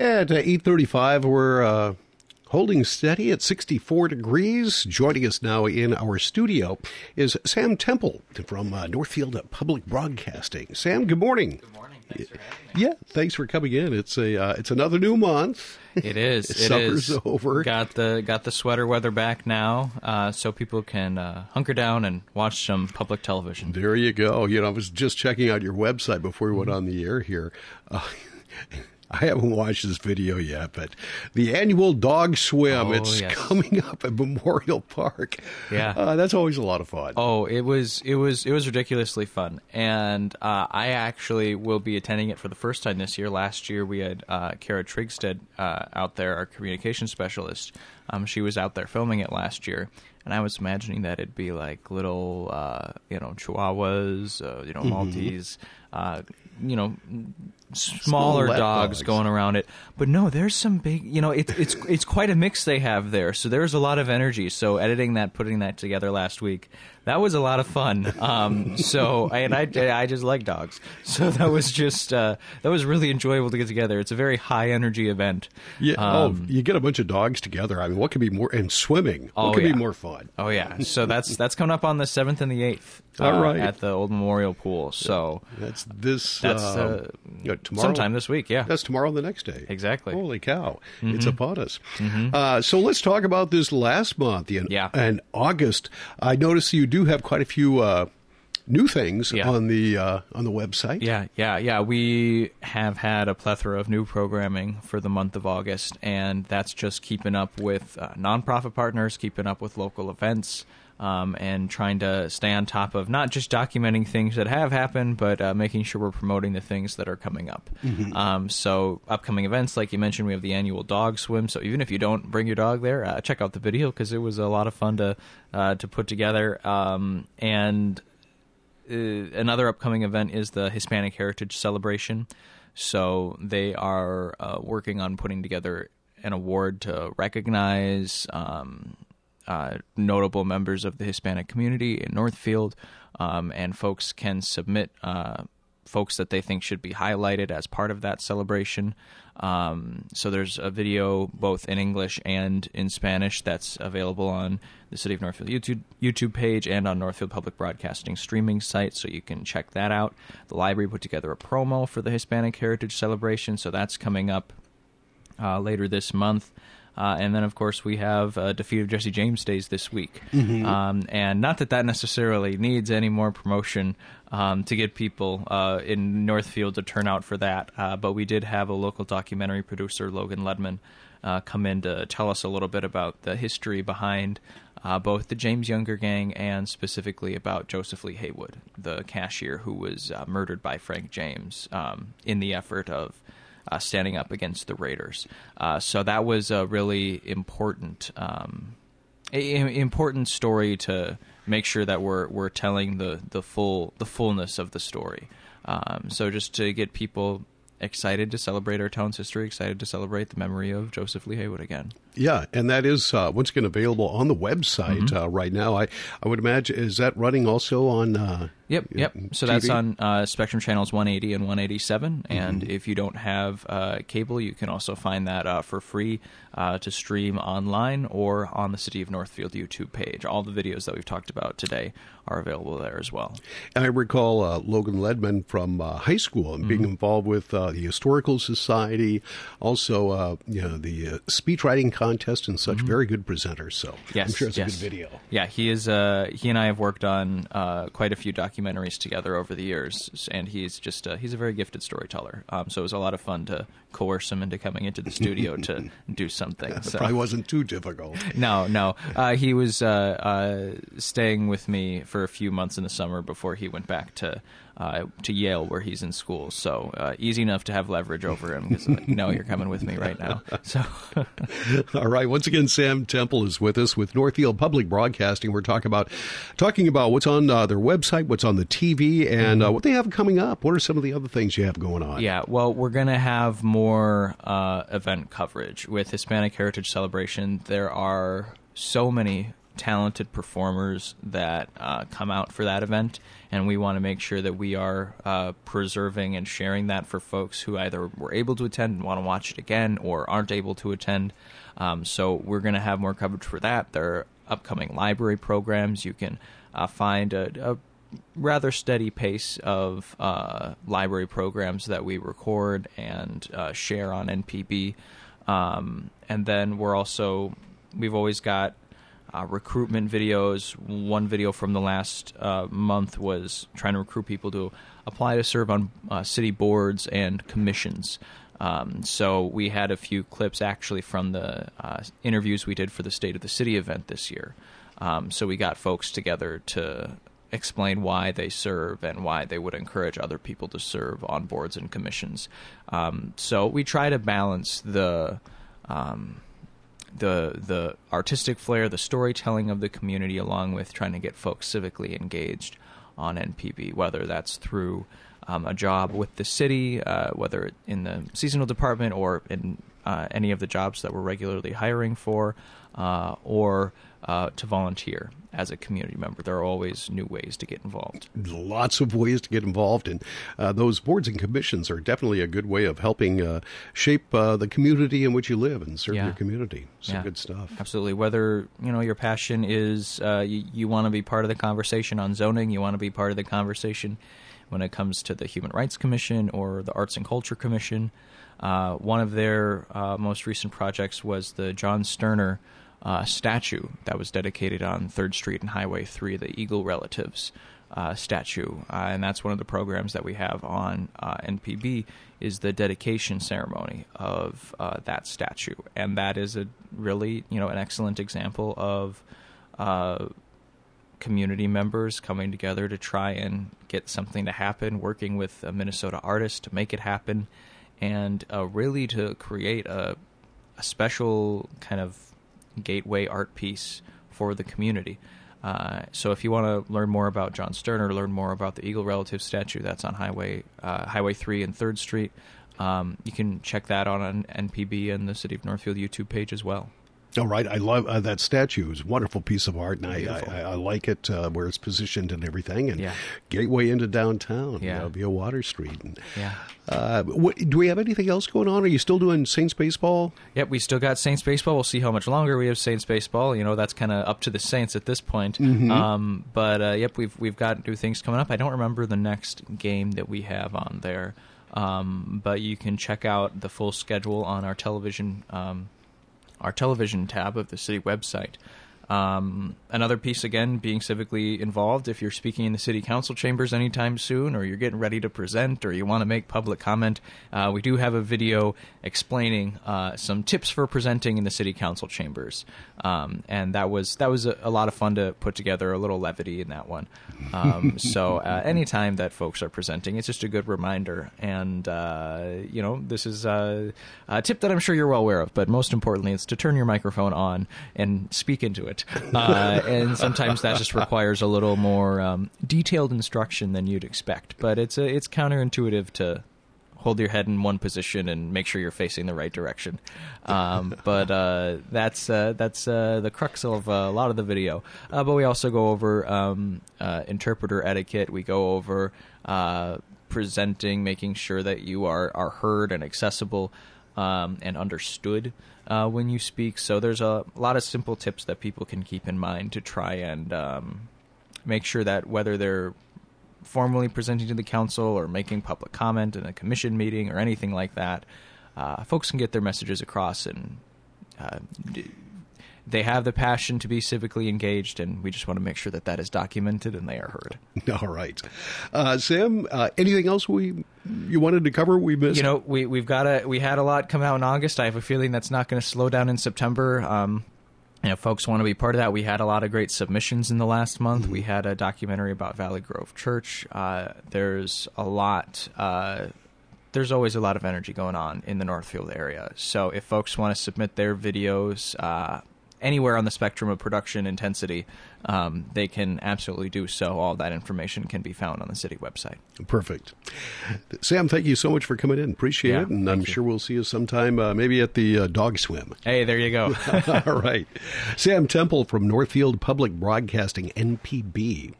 At uh, 8.35, we're uh, holding steady at 64 degrees. Joining us now in our studio is Sam Temple from uh, Northfield Public Broadcasting. Sam, good morning. Good morning. Thanks for having me. Yeah, thanks for coming in. It's a uh, it's another new month. It is. It Summer's is. over. Got the got the sweater weather back now, uh, so people can uh, hunker down and watch some public television. There you go. You know, I was just checking out your website before we went on the air here. I haven't watched this video yet, but the annual dog swim, Oh, it's yes. coming up at Memorial Park. Yeah. Uh, that's always a lot of fun. Oh, it was it was it was ridiculously fun, and uh, I actually will be attending it for the first time this year. Last year we had uh, Kara Trigstead uh, out there, our communication specialist. Um, she was out there filming it last year, and I was imagining that it'd be like little, uh, you know, Chihuahuas, uh, you know, Maltese, uh, you know, smaller dogs dogs. going around it. But no, there's some big, you know, it's it's it's quite a mix they have there. So there's a lot of energy. So editing that, putting that together last week, that was a lot of fun. Um, so and I I just like dogs, so that was just uh, that was really enjoyable to get together. It's a very high energy event. Yeah. Um, oh, you get a bunch of dogs together. I mean, what could be more? And swimming. What Oh, could yeah. be more fun? Oh yeah, so that's that's coming up on the seventh and the eighth. uh, All right. at the old Memorial Pool. So That's this. That's, um, uh, you know, tomorrow. sometime this week, yeah. That's tomorrow. and The next day. Exactly. Mm-hmm. Holy cow! It's upon us. Uh, so let's talk about this last month. In, Yeah. In August, I noticed you do have quite a few uh, new things Yeah. on the uh, on the website. Yeah, yeah, yeah. We have had a plethora of new programming for the month of August, and that's just keeping up with uh, nonprofit partners, keeping up with local events, um, and trying to stay on top of not just documenting things that have happened, but uh, making sure we're promoting the things that are coming up. Um, so, upcoming events, like you mentioned, we have the annual dog swim. So, even if you don't bring your dog there, uh, check out the video because it was a lot of fun to uh, to put together. Um, and uh, another upcoming event is the Hispanic Heritage Celebration. So they are uh, working on putting together an award to recognize um, uh, notable members of the Hispanic community in Northfield, um, and folks can submit uh, folks that they think should be highlighted as part of that celebration. Um, so there's a video both in English and in Spanish that's available on the City of Northfield YouTube YouTube page and on Northfield Public Broadcasting streaming site, so you can check that out. The library put together a promo for the Hispanic Heritage Celebration, so that's coming up uh, later this month. Uh, and then, of course, we have uh, Defeat of Jesse James Days this week. Um, and not that that necessarily needs any more promotion um, to get people uh, in Northfield to turn out for that. Uh, but we did have a local documentary producer, Logan Ledman, uh, come in to tell us a little bit about the history behind uh, both the James Younger gang and specifically about Joseph Lee Heywood, the cashier who was uh, murdered by Frank James um, in the effort of uh, standing up against the Raiders. Uh, so that was a really important, um, a, a- important story to make sure that we're we're telling the the full the fullness of the story. Um, so just to get people excited to celebrate our town's history, excited to celebrate the memory of Joseph Lee Heywood again. Yeah, and that is uh, once again available on the website Mm-hmm. uh, right now. I I would imagine is that running also on. Uh, Yep, yep. So that's on uh, Spectrum channels 180 and 187. And Mm-hmm. if you don't have uh, cable, you can also find that uh, for free uh, to stream online or on the City of Northfield YouTube page. All the videos that we've talked about today are available there as well. And I recall uh, Logan Ledman from uh, high school and Mm-hmm. being involved with uh, the Historical Society, also uh, you know the uh, speech writing contest and such. Very good presenter. So Mm-hmm. Yes, I'm sure it's yes. a good video. Yeah, he is. Uh, he and I have worked on uh, quite a few documentaries together over the years, and he's just uh, he's a very gifted storyteller. Um, so it was a lot of fun to coerce him into coming into the studio to do something. It So. probably wasn't too difficult. No, no. Uh, he was uh, uh, staying with me for a few months in the summer before he went back to uh, to Yale, where he's in school. So uh, easy enough to have leverage over him because like, no, you're coming with me right now. So All right. Once again, Sam Temple is with us with Northfield Public Broadcasting. We're talking about talking about what's on uh, their website, what's on the TV, and uh, what they have coming up. What are some of the other things you have going on? Yeah, well, we're going to have more uh, event coverage with Hispanic Heritage Celebration. There are so many talented performers that uh, come out for that event, and we want to make sure that we are uh, preserving and sharing that for folks who either were able to attend and want to watch it again or aren't able to attend. Um, so we're going to have more coverage for that. There are upcoming library programs. You can uh, find a, a, rather steady pace of uh, library programs that we record and uh, share on NPB. Um, and then we're also we've always got uh, recruitment videos. One video from the last uh, month was trying to recruit people to apply to serve on uh, city boards and commissions. Um, so we had a few clips actually from the uh, interviews we did for the State of the City event this year. Um, so we got folks together to explain why they serve and why they would encourage other people to serve on boards and commissions. Um, so we try to balance the um, the the artistic flair, the storytelling of the community, along with trying to get folks civically engaged on NPB, whether that's through um, a job with the city, uh, whether in the seasonal department or in uh, any of the jobs that we're regularly hiring for, uh, or uh, to volunteer as a community member. There are always new ways to get involved. Lots of ways to get involved, and uh, those boards and commissions are definitely a good way of helping uh, shape uh, the community in which you live and serve yeah. your community. Some yeah. good stuff. Absolutely. Whether you know your passion is uh, you, you want to be part of the conversation on zoning, you want to be part of the conversation when it comes to the Human Rights Commission or the Arts and Culture Commission. Uh, one of their uh, most recent projects was the John Sterner uh, statue that was dedicated on Third Street and Highway Three, the Eagle relatives. Uh, statue, uh, and that's one of the programs that we have on uh, NPB is the dedication ceremony of uh, that statue, and that is a really you know an excellent example of uh, community members coming together to try and get something to happen, working with a Minnesota artist to make it happen, and uh, really to create a, a special kind of gateway art piece for the community. Uh, so if you want to learn more about John Sterner, learn more about the Eagle Relative statue that's on Highway uh, Highway Three and Third Street, um, you can check that on NPB and the City of Northfield YouTube page as well. All right, I love uh, that statue. It's a wonderful piece of art, and I, I, I, like it uh, where it's positioned and everything. And yeah. gateway into downtown, yeah. you know, via Water Street. And, yeah. Uh, what, do we have anything else going on? Are you still doing Saints baseball? Yep, we still got Saints baseball. We'll see how much longer we have Saints baseball. You know, that's kind of up to the Saints at this point. Mm-hmm. Um, but uh, yep, we've we've got new things coming up. I don't remember the next game that we have on there. Um, but you can check out the full schedule on our television um, our television tab of the city website. Um, another piece, again, being civically involved. If you're speaking in the city council chambers anytime soon, or you're getting ready to present, or you want to make public comment, uh, we do have a video explaining uh, some tips for presenting in the city council chambers. Um, and that was that was a, a, lot of fun to put together, a little levity in that one. Um, so uh, anytime that folks are presenting, it's just a good reminder. And uh, you know, this is a, a tip that I'm sure you're well aware of, but most importantly, it's to turn your microphone on and speak into it. Uh, and sometimes that just requires a little more um, detailed instruction than you'd expect. But it's a, it's counterintuitive to hold your head in one position and make sure you're facing the right direction. Um, but uh, that's uh, that's uh, the crux of a lot of the video. Uh, but we also go over um, uh, interpreter etiquette. We go over uh, presenting, making sure that you are are heard and accessible um, and understood uh, when you speak. So there's a lot of simple tips that people can keep in mind to try and um, make sure that whether they're formally presenting to the council or making public comment in a commission meeting or anything like that, uh, folks can get their messages across and uh, they have the passion to be civically engaged, and we just want to make sure that that is documented and they are heard. All right, uh, Sam. Uh, anything else we you wanted to cover? We missed. You know, we we've got a we had a lot come out in August. I have a feeling that's not going to slow down in September. Um, you know, folks want to be part of that. We had a lot of great submissions in the last month. Mm-hmm. We had a documentary about Valley Grove Church. Uh, there's a lot. Uh, there's always a lot of energy going on in the Northfield area. So if folks want to submit their videos, uh, anywhere on the spectrum of production intensity, um, they can absolutely do so. All that information can be found on the city website. Perfect. Sam, thank you so much for coming in. Appreciate Yeah, it. And I'm you. sure we'll see you sometime, uh, maybe at the uh, dog swim. Hey, there you go. All right. Sam Temple from Northfield Public Broadcasting, NPB.